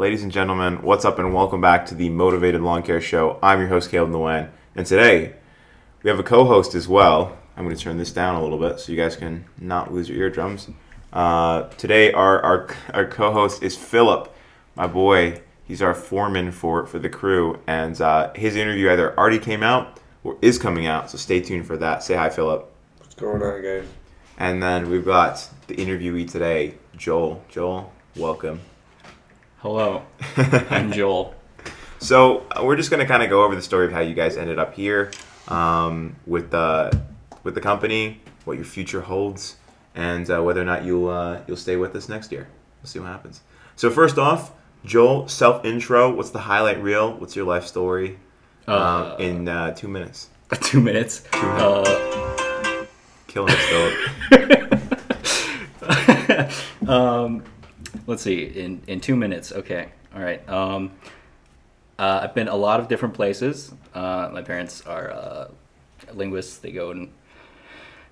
ladies and gentlemen, what's up, and welcome back to the Mowtivated Lawn Care Show. I'm your host, Caleb Nguyen, and today we have a co-host as well. I'm going to turn this down a little bit so you guys can not lose your eardrums. Uh, today, our, our our co-host is Philip, my boy. He's our foreman for for the crew, and uh, his interview either already came out or is coming out. So stay tuned for that. Say hi, Philip. What's going on, guys? And then we've got the interviewee today, Joel. Joel, welcome. Hello, I'm Joel. So uh, we're just going to kind of go over the story of how you guys ended up here um, with the with the company, what your future holds, and uh, whether or not you'll uh, you'll stay with us next year. We'll see what happens. So first off, Joel, self intro. What's the highlight reel? What's your life story? Uh, um, in uh, two minutes. two minutes. Uh, Killing it, Philip. um, let's see. In in two minutes. Okay. All right. Um, uh, I've been a lot of different places. Uh, my parents are uh, linguists. They go and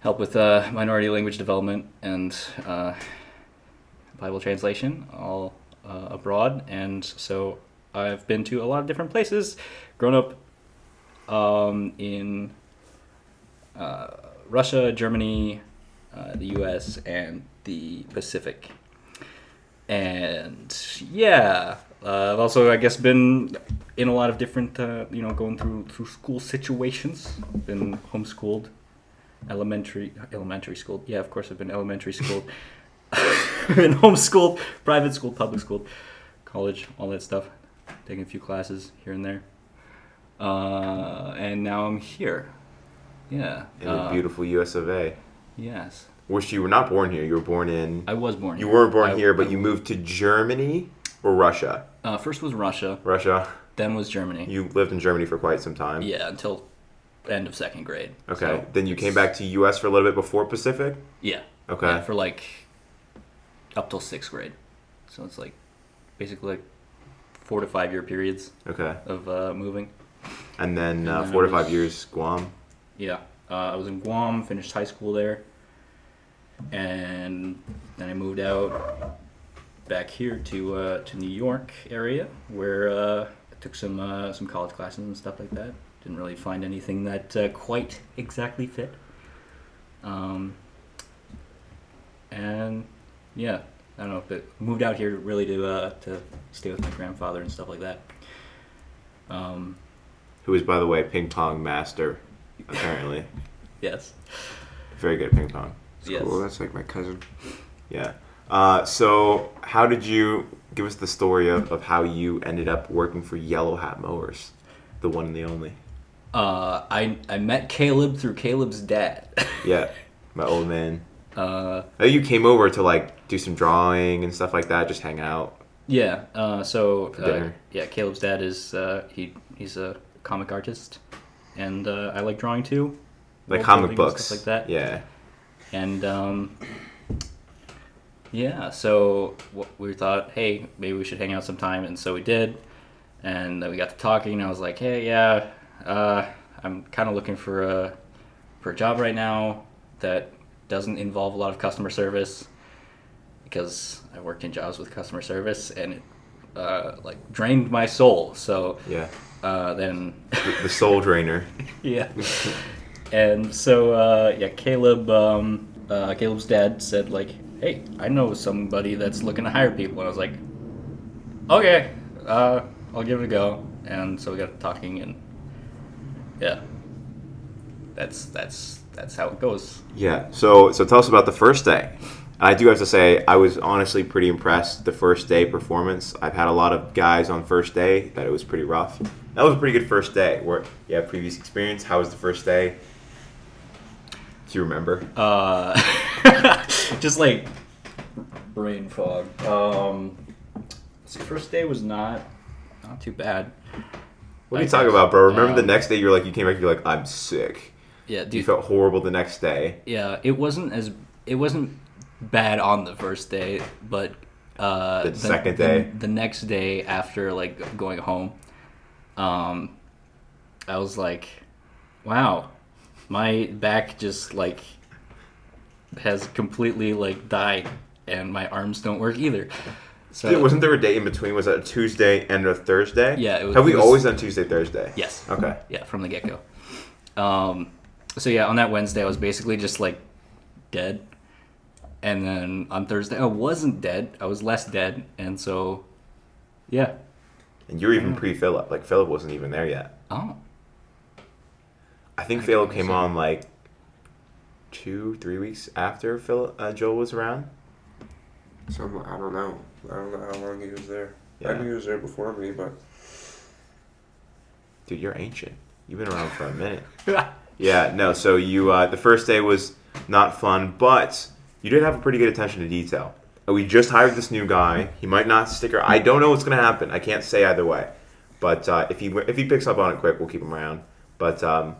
help with uh, minority language development and uh, Bible translation all uh, abroad. And so I've been to a lot of different places. Grown up um, in Russia, Germany, the U.S., and the Pacific. And yeah, uh, I've also, I guess, been in a lot of different, uh, you know, going through through school situations. Been homeschooled, elementary elementary school. Yeah, of course, I've been elementary school. been homeschooled, private school, public school, college, all that stuff. Taking a few classes here and there. Uh, and now I'm here. Yeah. In the uh, beautiful U.S. of A. Yes. Which you were not born here. You were born in. I was born. You here. weren't born I- here, but I- you moved to Germany or Russia. Uh, first was Russia, Russia. then was Germany. You lived in Germany for quite some time. Yeah, until end of second grade. Okay. So, then you came back to U.S. for a little bit before Pacific. yeah. Okay. Yeah, for like up till sixth grade. So it's like basically like four to five year periods Okay. of uh, moving. And then And uh, then four to five years Guam. Yeah. Uh, I was in Guam, finished high school there, and then I moved out back here to uh, to New York area where uh, I took some uh, some college classes and stuff like that. Didn't really find anything that uh, quite exactly fit. Um, and yeah, I don't know. But moved out here really to uh, to stay with my grandfather and stuff like that. Um, Who is, by the way, ping pong master, apparently. yes. Very good at ping pong. Yes. Cool. That's like my cousin. Yeah. Uh, so, how did you give us the story of, of how you ended up working for Yellow Hat Mowers, the one and the only? Uh, I I met Caleb through Caleb's dad. Yeah, my old man. uh, you came over to like do some drawing and stuff like that, just hang out. yeah. Uh, so uh, yeah, Caleb's dad is uh, he he's a comic artist, and uh, I like drawing too. Like comic books. like that. Yeah. And um, yeah, so we thought, hey, maybe we should hang out sometime, and so we did. And then we got to talking, and I was like, hey, yeah, uh, I'm kind of looking for a for a job right now that doesn't involve a lot of customer service because I worked in jobs with customer service, and it uh, like drained my soul. So Yeah. uh, then The, the soul drainer. yeah. And so uh, yeah, Caleb, um, uh, Caleb's dad said like, "Hey, I know somebody that's looking to hire people," and I was like, "Okay, uh, I'll give it a go." And so we got talking, and yeah, that's that's that's how it goes. Yeah. So so tell us about the first day. I do have to say I was honestly pretty impressed the first day performance. I've had a lot of guys on first day that it was pretty rough. That was a pretty good first day. Where you have previous experience. How was the first day? Do you remember? Uh, just like brain fog. Um, see, first day was not not too bad. What are you talking about, bro? Remember the um, next day you're like you came back you're like I'm sick. Yeah, dude, You felt horrible the next day. Yeah, it wasn't as it wasn't bad on the first day, but uh, The second day? the, next day after like going home, um, I was like, wow, my back just like has completely like died, and my arms don't work either. So Dude, wasn't there a day in between? Was that a Tuesday and a Thursday? Yeah, it was- Have we was- always done Tuesday, Thursday? yes, Okay. yeah, from the get go. Um, so yeah, on that Wednesday, I was basically just like dead, and then on Thursday, I wasn't dead. I was less dead, and so yeah. And you were even pre Philip. Like Philip wasn't even there yet. Oh, I think I came on like two, three weeks after Phil uh, Joel was around. Some I don't know. I don't know how long he was there. I knew he was there before me, but Dude, you're ancient. You've been around for a minute. Yeah, no. So you, uh, the first day was not fun, but you did have a pretty good attention to detail. Uh, We just hired this new guy. He might not stick around. I don't know what's gonna happen. I can't say either way. But uh, if he if he picks up on it quick, we'll keep him around. But um,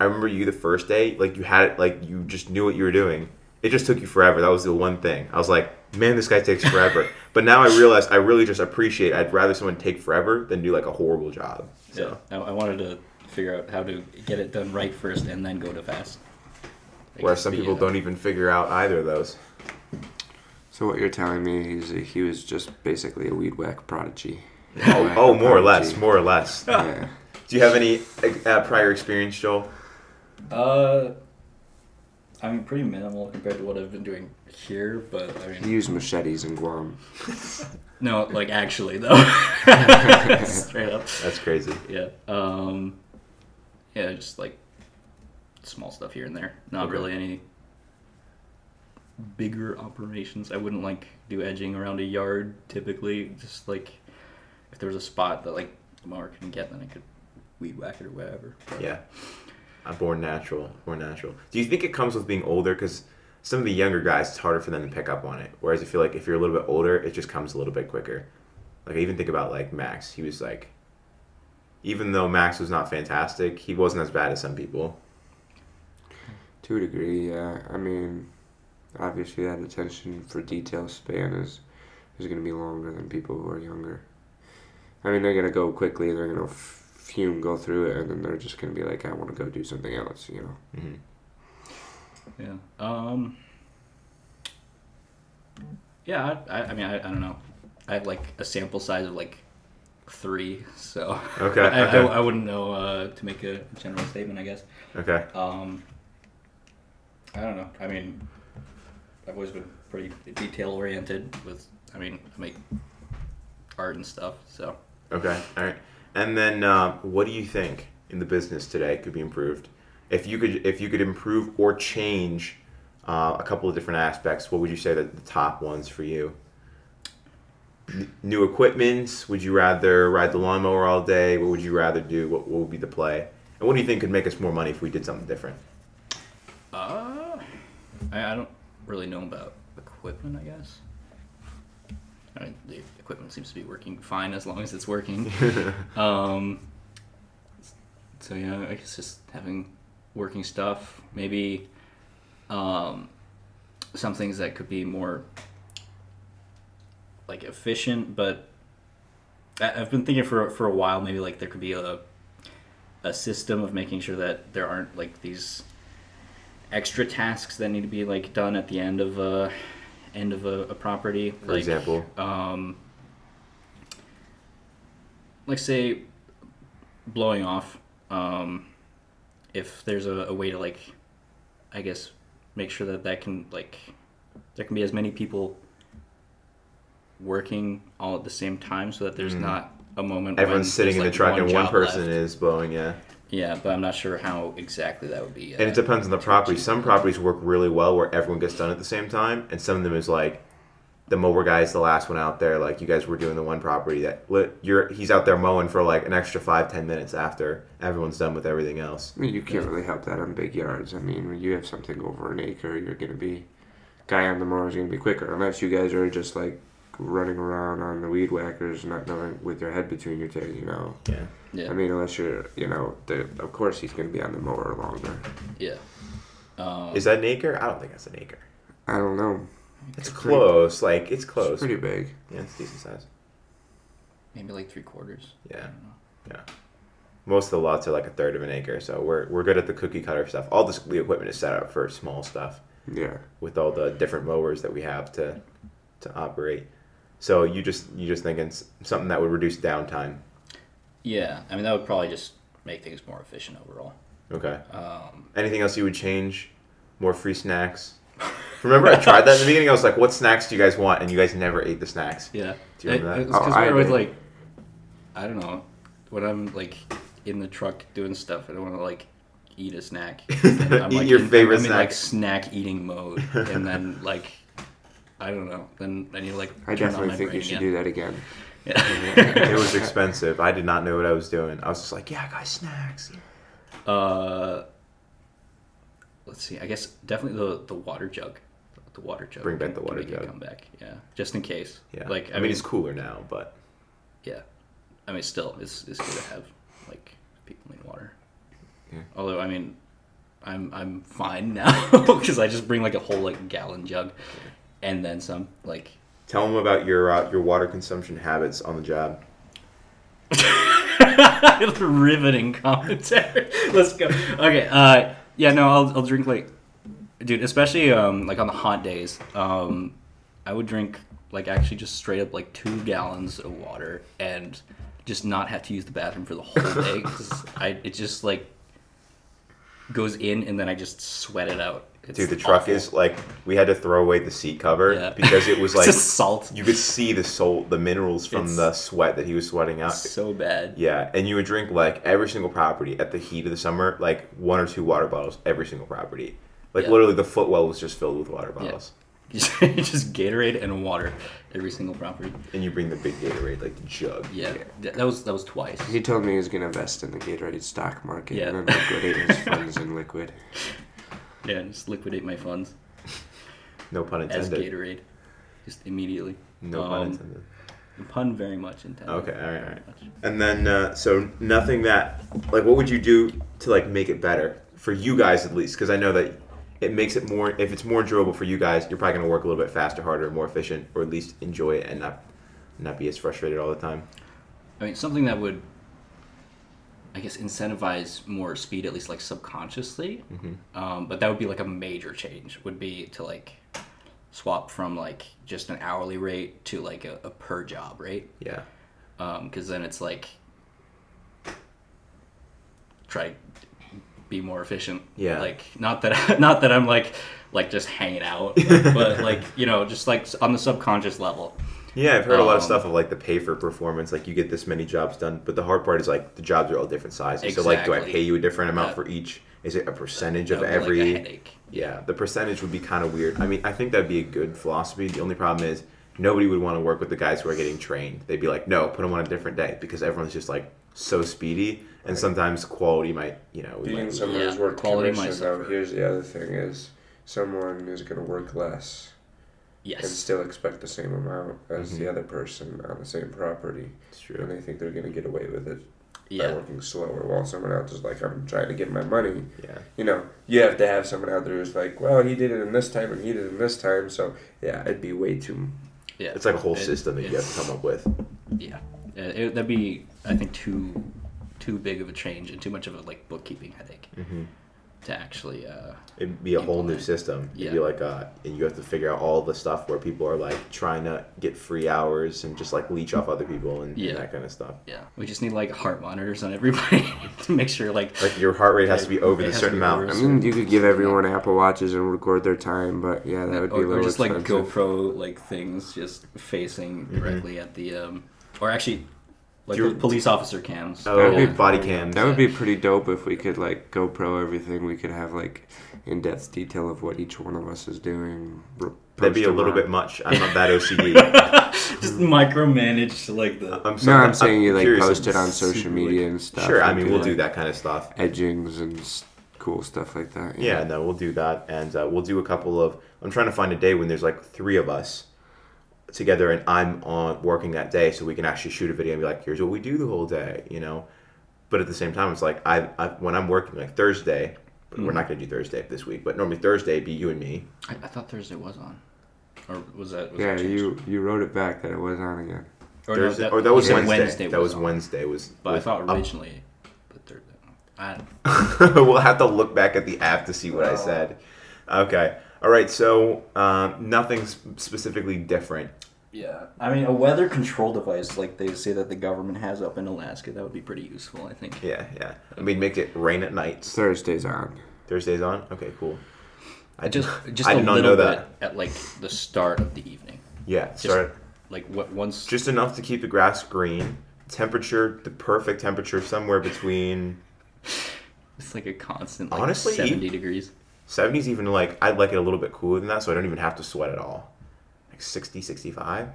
I remember you the first day, like you had it, like you just knew what you were doing. It just took you forever. That was the one thing. I was like, man, this guy takes forever. but now I realize I really just appreciate. I'd rather someone take forever than do like a horrible job. So. yeah. I, I wanted to figure out how to get it done right first, and then go to fast. Like, Where some be, people uh, don't even figure out either of those. so what you're telling me is that he was just basically a weed whack prodigy. Oh, oh, more or less, more or less. Yeah. Do you have any uh, prior experience, Joel? Uh, I mean, pretty minimal compared to what I've been doing here, but I mean, used machetes in Guam. no, like actually though, straight up. That's crazy. Yeah. Um, yeah, just like small stuff here and there. Not Okay. really any bigger operations. I wouldn't like do edging around a yard typically. Just like if there was a spot that like the mower couldn't get, then I could weed whack it or whatever. But, Yeah, I'm born natural. Born natural. Do you think it comes with being older? Because some of the younger guys, it's harder for them to pick up on it. Whereas I feel like if you're a little bit older, it just comes a little bit quicker. Like I even think about like Max. He was like, even though Max was not fantastic, he wasn't as bad as some people. To a degree, yeah. I mean, obviously that attention for detail span is is going to be longer than people who are younger. I mean, they're going to go quickly. They're going to f- fume, go through it, and then they're just going to be like, "I want to go do something else," you know. hmm Yeah. Um. Yeah, I, I, I mean, I, I don't know. I have like a sample size of like three, so Okay, I, okay. I, I wouldn't know uh, to make a general statement. I guess. Okay. Um. I don't know. I mean, I've always been pretty detail oriented. With, I mean, I make art and stuff. So. Okay. All right. And then, uh, what do you think in the business today could be improved? If you could, if you could improve or change uh, a couple of different aspects, what would you say that the top ones for you? N- new equipment? Would you rather ride the lawnmower all day? What would you rather do? What, what would be the play? And what do you think could make us more money if we did something different? Uh, I, I don't really know about equipment. I guess. I mean, the equipment seems to be working fine as long as it's working. um, so yeah, I guess just having working stuff. Maybe um, some things that could be more like efficient, but I, I've been thinking for for a while. Maybe like there could be a a system of making sure that there aren't like these extra tasks that need to be like done at the end of a end of a, a property. For like, example? um, like say blowing off. Um, if there's a, a way to like, I guess, make sure that that can like, there can be as many people working all at the same time, so that there's Mhm. not a moment. Everyone's sitting in there's, the like, truck and one person left. is blowing. Yeah. Yeah, but I'm not sure how exactly that would be. And it uh, depends on the property. Some properties work really well where everyone gets done at the same time, and some of them is like the mower guy's the last one out there. Like you guys were doing the one property that li- you're he's out there mowing for like an extra five ten minutes after everyone's done with everything else. I mean, you can't really help that on big yards. I mean, when you have something over an acre, you're going to be guy on the mower is going to be quicker, unless you guys are just like running around on the weed whackers, not knowing with your head between your tails. You know, Yeah. yeah, I mean, unless you're, you know, the, of course he's going to be on the mower longer. yeah. Um, Is that an acre? I don't think that's an acre. I don't know. It's pretty- close. Like it's close. It's close. pretty big. Yeah, it's decent size. maybe like three quarters? I Yeah. don't know. Most of the lots are like a third of an acre, so we're we're good at the cookie cutter stuff. All this, the equipment is set up for small stuff Yeah. with all the different mowers that we have to to operate. So you just you just thinking something that would reduce downtime. Yeah, I mean that would probably just make things more efficient overall. Okay. Um, Anything else you would change? More free snacks. Remember, I tried that in the beginning. I was like, "What snacks do you guys want?" And you guys never ate the snacks. yeah, Do you remember that? It- it's 'cause Oh, I we're always like, I don't know, when I'm like in the truck doing stuff, I don't want to like eat a snack. I'm, Eat like, your in, favorite I'm in, like snack. snack eating mode, and then like, I don't know, then I need to like. I turn on definitely my think you should again. do that again. Yeah. It was expensive. I did not know what I was doing. I was just like, "Yeah, I got snacks." Uh, let's see. I guess definitely the the water jug. The water jug. Bring back the water make it jug. Come back. Yeah, just in case. Yeah. Like I, mean, it's cooler now, but yeah. I mean, still, it's it's good to have like people need water. Yeah. Although, I mean, I'm I'm fine now because I just bring like a whole like gallon jug, and then some. Like, tell them about your uh, your water consumption habits on the job. riveting commentary. Let's go. Okay. Uh, yeah. No, I'll I'll drink like, dude. Especially um like on the hot days. Um, I would drink like actually just straight up like two gallons of water and just not have to use the bathroom for the whole day because I it just like goes in and then I just sweat it out. It's Dude, the truck awful. is like we had to throw away the seat cover Yeah. because it was like salt. you could see the salt, the minerals from It's- the sweat that he was sweating out. so bad. Yeah, and you would drink like every single property at the heat of the summer, like one or two water bottles every single property. Like Yeah. literally, the footwell was just filled with water Yeah. Bottles. just Gatorade and water every single property. And you bring the big Gatorade, like the jug. Yeah, th- that was that was twice. He told me he was gonna invest in the Gatorade stock market Yeah. and then liquidate his funds in liquid. Yeah, just liquidate my funds No pun intended. as. Gatorade, just immediately. No pun Um, intended. Pun very much intended. Okay, all right, all right. And then, uh, so nothing that, like, what would you do to like make it better for you guys at least? Because I know that it makes it more. If it's more enjoyable for you guys, you're probably gonna work a little bit faster, harder, more efficient, or at least enjoy it and not not be as frustrated all the time. I mean, something that would, I guess, incentivize more speed, at least like subconsciously. Mm-hmm. Um, but that would be like a major change. Would be to like swap from like just an hourly rate to like a, a per job rate. Yeah. because then it's like try to be more efficient. Yeah. Like not that not that I'm like like just hanging out, but like you know just like on the subconscious level. Yeah, I've heard a lot of Um, stuff of like the pay for performance, like you get this many jobs done, but the hard part is like the jobs are all different sizes. So like, do I pay you a different amount That- for each? Is it a percentage of like, every? headache. Yeah, the percentage would be kind of weird. I mean, I think that'd be a good philosophy. The only problem is nobody would want to work with the guys who are getting trained. They'd be like, no, put them on a different day because everyone's just like so speedy, and sometimes quality might, you know, we Being might, someone Yeah, who's worked quality might commission, though, suffer. here's the other thing: is someone is gonna work less Yes. and still expect the same amount as Mhm. the other person on the same property, it's true. and they think they're gonna get away with it by working slower, while someone else is like, "I'm trying to get my money." Yeah, You know, you have to have someone out there who's like, "Well, he did it in this time, and he did it in this time." So yeah, it'd be way too. Yeah. it's like a whole It- system that you have to come up with. Yeah. Uh, It, that'd be I think too too big of a change and too much of a like bookkeeping headache hmm to actually. Uh, It'd be a whole new Implement. system. It'd Yeah. be like, uh, and you have to figure out all the stuff where people are like trying to get free hours and just like leech off other people and, and that kind of stuff. yeah. We just need like heart monitors on everybody to make sure like Like your heart rate has to be over It the certain amount. I mean, you could give everyone Apple Watches and record their time, but yeah, that would be or, a little or just like. GoPro like things just facing directly at the um, or actually like Do you- the police officer cams. Oh, That'd be body cams. That would be pretty dope if we could like GoPro everything. We could have like in-depth detail of what each one of us is doing. r- That'd be a little on- bit much. I'm not that OCD. just micromanage like the. I'm No, so- I'm saying you like curious. post it on super, social like- media and stuff. Sure, I mean do, we'll like, do that kind of stuff. edgings and cool stuff like that. Yeah, no, we'll do that, and uh, we'll do a couple of. I'm trying to find a day when there's like three of us together, and I'm on working that day, so we can actually shoot a video and be like, "Here's what we do the whole day," you know. But at the same time, it's like I, I when I'm working like Thursday, but we're hmm. not going to do Thursday this week. But normally Thursday would be you and me. I, I thought Thursday was on, or was that? Was Yeah, that you you wrote it back that it was on again. Or, no, Thursday, or oh, that was you said Wednesday. That was on. Wednesday. Was But I was thought up. originally, but Thursday. I, we'll have to look back at the app to see what I oh. said. Okay. All right. So um, nothing s- specifically different Yeah, I mean a weather control device like they say that the government has up in Alaska that would be pretty useful. I think. Yeah, yeah. I mean, make it rain at nights. Thursdays on. Thursdays on. Okay, cool. I Just just I a did not little know bit that. at like the start of the evening. Yeah, start Like what once just enough to keep the grass green. Temperature, the perfect temperature, somewhere between it's like a constant like Honestly, seventy degrees. 70s. Even like I'd like it a little bit cooler than that, so I don't even have to sweat at all. Like 60, 65.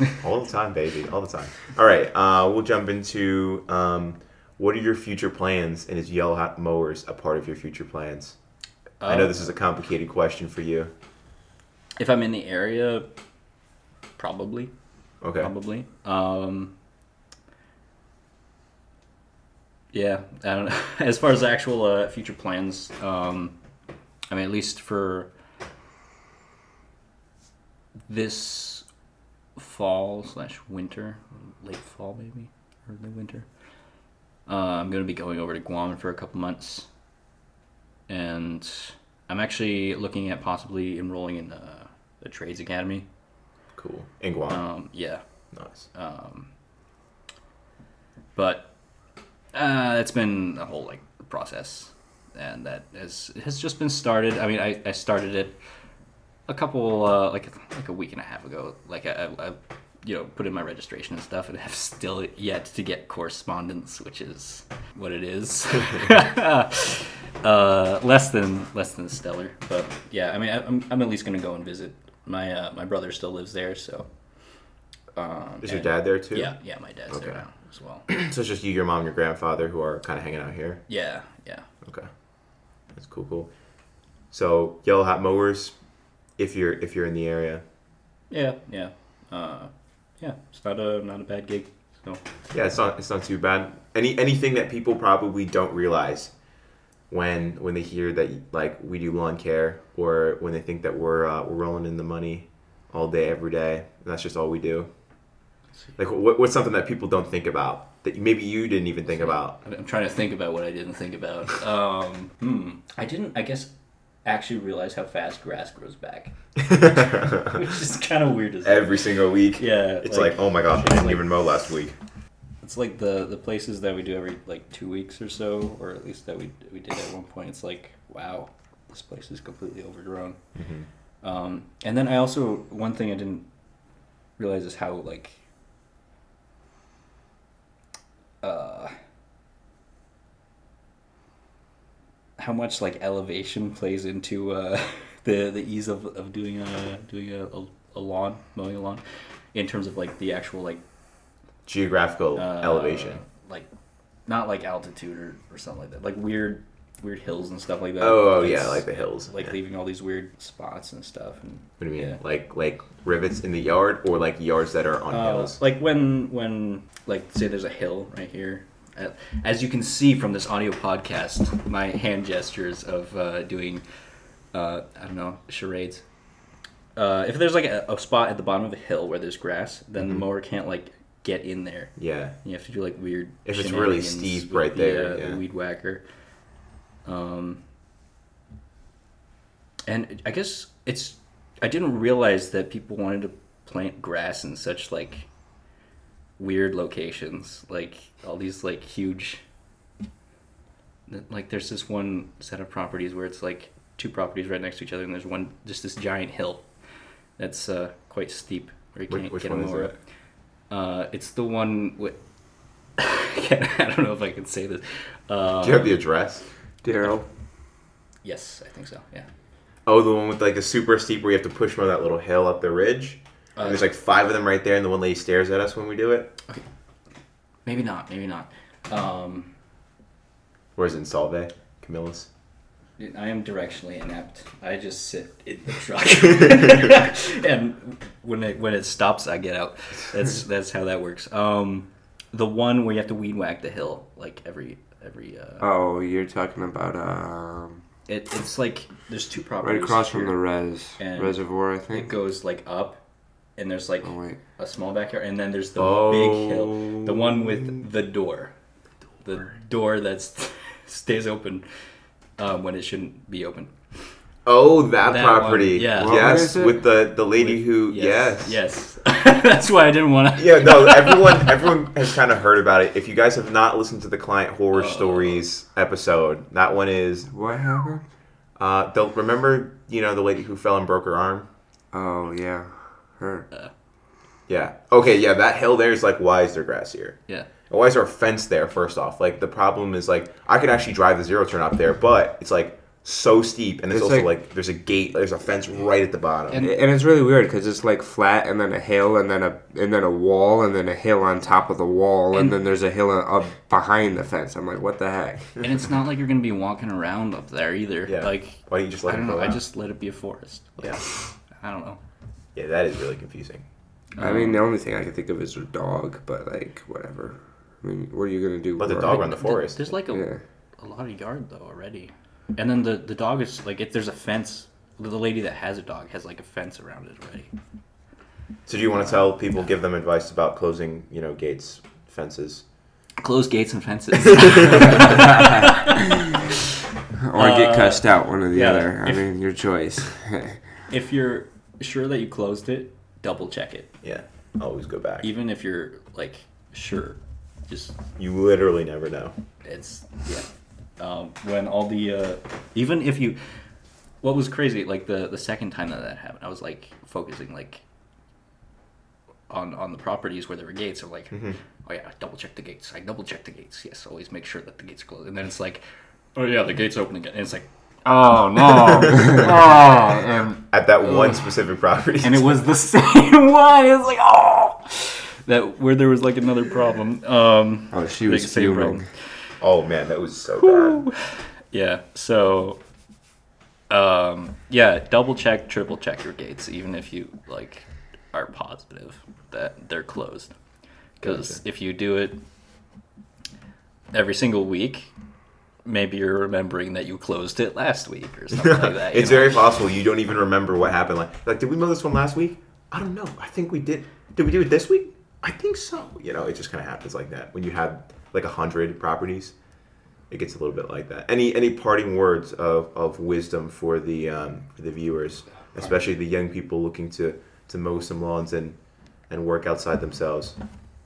all the time, baby, all the time. All right, uh, we'll jump into um, what are your future plans, and is yellow hat mowers a part of your future plans? I know Uh, this is a complicated question for you. If I'm in the area, probably. Okay. Probably. Um, yeah, I don't know. As far as actual uh, future plans, um, I mean, at least for this fall slash winter, late fall maybe, early winter, uh, I'm going to be going over to Guam for a couple months. And I'm actually looking at possibly enrolling in the, the Trades Academy. Cool. In Guam. Um, yeah. nice. Um, but uh, it's been a whole like process, and that has has just been started. I mean, I, I started it a couple uh, like like a week and a half ago. Like I, I, I you know put in my registration and stuff, and have still yet to get correspondence, which is what it is. uh, less than less than stellar, but yeah. I mean, I, I'm I'm at least gonna go and visit. My uh, my brother still lives there, so. Um, Is your dad there too? yeah, yeah, my dad's Okay. there now as well. So it's just you, your mom, and your grandfather who are kind of hanging out here. Yeah, yeah. Okay, that's cool. Cool. So yellow hat mowers, if you're if you're in the area. Yeah, yeah. Uh, yeah, it's not a not a bad gig. So Yeah, it's not it's not too bad. Any anything that people probably don't realize when when they hear that like we do lawn care or when they think that we're uh, we're rolling in the money all day every day. That's just all we do. Like what, what's something that people don't think about that maybe you didn't even think about? I'm trying to think about what I didn't think about. Um, hmm. I didn't. I guess actually realize how fast grass grows back, which is kind of weird. As Every single week. Yeah, It's like, oh my gosh, I didn't like- even mow last week. It's like the the places that we do every like two weeks or so, or at least that we we did at one point. It's like wow, this place is completely overgrown. Um, and then I also one thing I didn't realize is how like uh, how much like elevation plays into uh, the the ease of, of doing a doing a, a, a lawn mowing a lawn in terms of like the actual like Geographical uh, elevation. like not like altitude or, or something like that like weird weird hills and stuff like that Oh It's, yeah, like the hills. like yeah. leaving all these weird spots and stuff and What do you mean? yeah. Like like rivets in the yard or like yards that are on Uh, hills? like when when like say there's a hill right here as you can see from this audio podcast my hand gestures of uh, doing uh, i don't know charades uh, if there's like a, a spot at the bottom of a hill where there's grass then the Mhm. mower can't like get in there Yeah. you have to do like weird If it's really steep right the, there, uh, yeah. the weed whacker um and i guess it's i didn't realize that people wanted to plant grass in such like weird locations like all these like huge like there's this one set of properties where it's like two properties right next to each other and there's one just this giant hill that's uh, quite steep where you can't which get a one is mower it? Uh, it's the one with. I don't know if I can say this. Um, Do you have the address? Daryl. Yes, I think so. Yeah. Oh, the one with like the super steep where you have to push from that little hill up the ridge. Uh, there's like five of them right there, and the one lady stares at us when we do it. Okay. Maybe not. Maybe not. Um, Where's it in Solvay? Camillus? I am directionally inept. I just sit in the truck, and when it when it stops, I get out. That's that's how that works. Um, the one where you have to weed whack the hill like every every. Uh, Oh, you're talking about um, it, it's like there's two properties right across from the res And reservoir, I think. It goes like up, and there's like Oh a small backyard, and then there's the Oh. big hill, the one with the door, the door that stays open um, when it shouldn't be open. Oh, that, That property. one, yeah. What Yes, with the the lady who. Yes. Yes. That's why I didn't want to. Yeah, no, everyone everyone has kind of heard about it. If you guys have not listened to the client horror Oh. stories episode, that one is What happened? uh they'll remember, you know, the lady who fell and broke her arm? Oh yeah, her. Yeah. Okay, yeah, that hill there is like why is there grass here? Yeah. And why is there a fence there first off? Like the problem is like I could actually drive the zero turn up there, but it's like so steep and it's, It's also like- like, there's a gate, there's a fence right at the bottom. And- And it's really weird because it's like flat, and then a hill, and then a and then a wall, and then a hill on top of the wall, and, And- then there's a hill up behind the fence. I'm like, what the heck? And it's not like you're gonna be walking around up there either. yeah. Like why don't you just let I don't go know. I just let it be a forest. Like, Yeah. I don't know. Yeah, that is really confusing. I mean, the only thing I can think of is a dog, but like whatever. I mean, what are you gonna do? Let the dog run the forest. There's like a, Yeah. a lot of yard though already. And then the the dog is like if there's a fence. The lady that has a dog has like a fence around it already. So do you want to tell people, give them advice about closing, you know, gates, fences? Close gates and fences. Or get Uh, cussed out, one or the yeah, other. I if- mean, your choice. if you're sure that you closed it, double check it. Yeah, always go back. Even if you're like sure, just You literally never know. it's yeah. Um, when all the uh, even if you, what was crazy like the the second time that that happened, I was like focusing like on on the properties where there were gates. I'm like, Mm-hmm. oh yeah, double check the gates. I double check the gates. Yes, always make sure that the gates are closed. And then it's like, oh yeah, the gates open again. And it's like, oh no, oh, and, At that one specific property. and it was the same one. It was like, oh, that where there was like another problem. Um, oh, she like, was same fuming. Oh man, that was so bad. Yeah. So, um, yeah, double check, triple check your gates, even if you like are positive that they're closed. Because Gotcha. if you do it every single week, maybe you're remembering that you closed it last week or something like that. it's know? very possible you don't even remember what happened. Like, like, did we mow this one last week? I don't know. I think we did. Did we do it this week? I think so. You know, it just kind of happens like that when you have like a hundred properties. It gets a little bit like that. Any any parting words of, of wisdom for the um, for the viewers, especially the young people looking to to mow some lawns and and work outside themselves,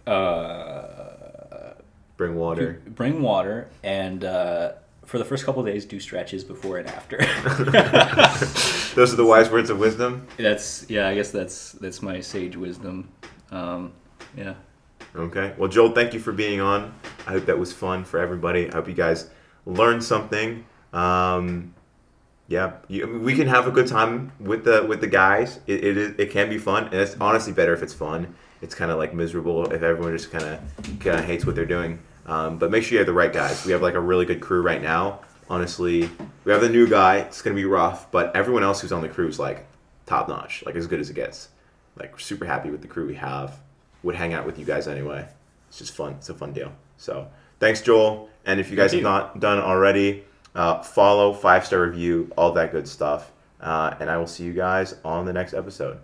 Uh, bring water. bring water and. Uh, for the first couple of days, do stretches before and after. Those are the wise words of wisdom. that's yeah. I guess that's that's my sage wisdom. Um, yeah. Okay. Well, Joel, thank you for being on. I hope that was fun for everybody. I hope you guys learned something. Um, yeah, you, we can have a good time with the with the guys. It, it, is- it can be fun, and it's honestly better if it's fun. It's kind of like miserable if everyone just kind of kind of hates what they're doing. Um, but make sure you have the right guys. We have like a really good crew right now. Honestly, we have the new guy. It's gonna be rough, but everyone else who's on the crew is like top notch, like as good as it gets. Like super happy with the crew we have. Would hang out with you guys anyway. It's just fun. It's a fun deal. So thanks, Joel. And if you guys Thank have you. not done already, uh, follow, five star review, all that good stuff. Uh, and I will see you guys on the next episode.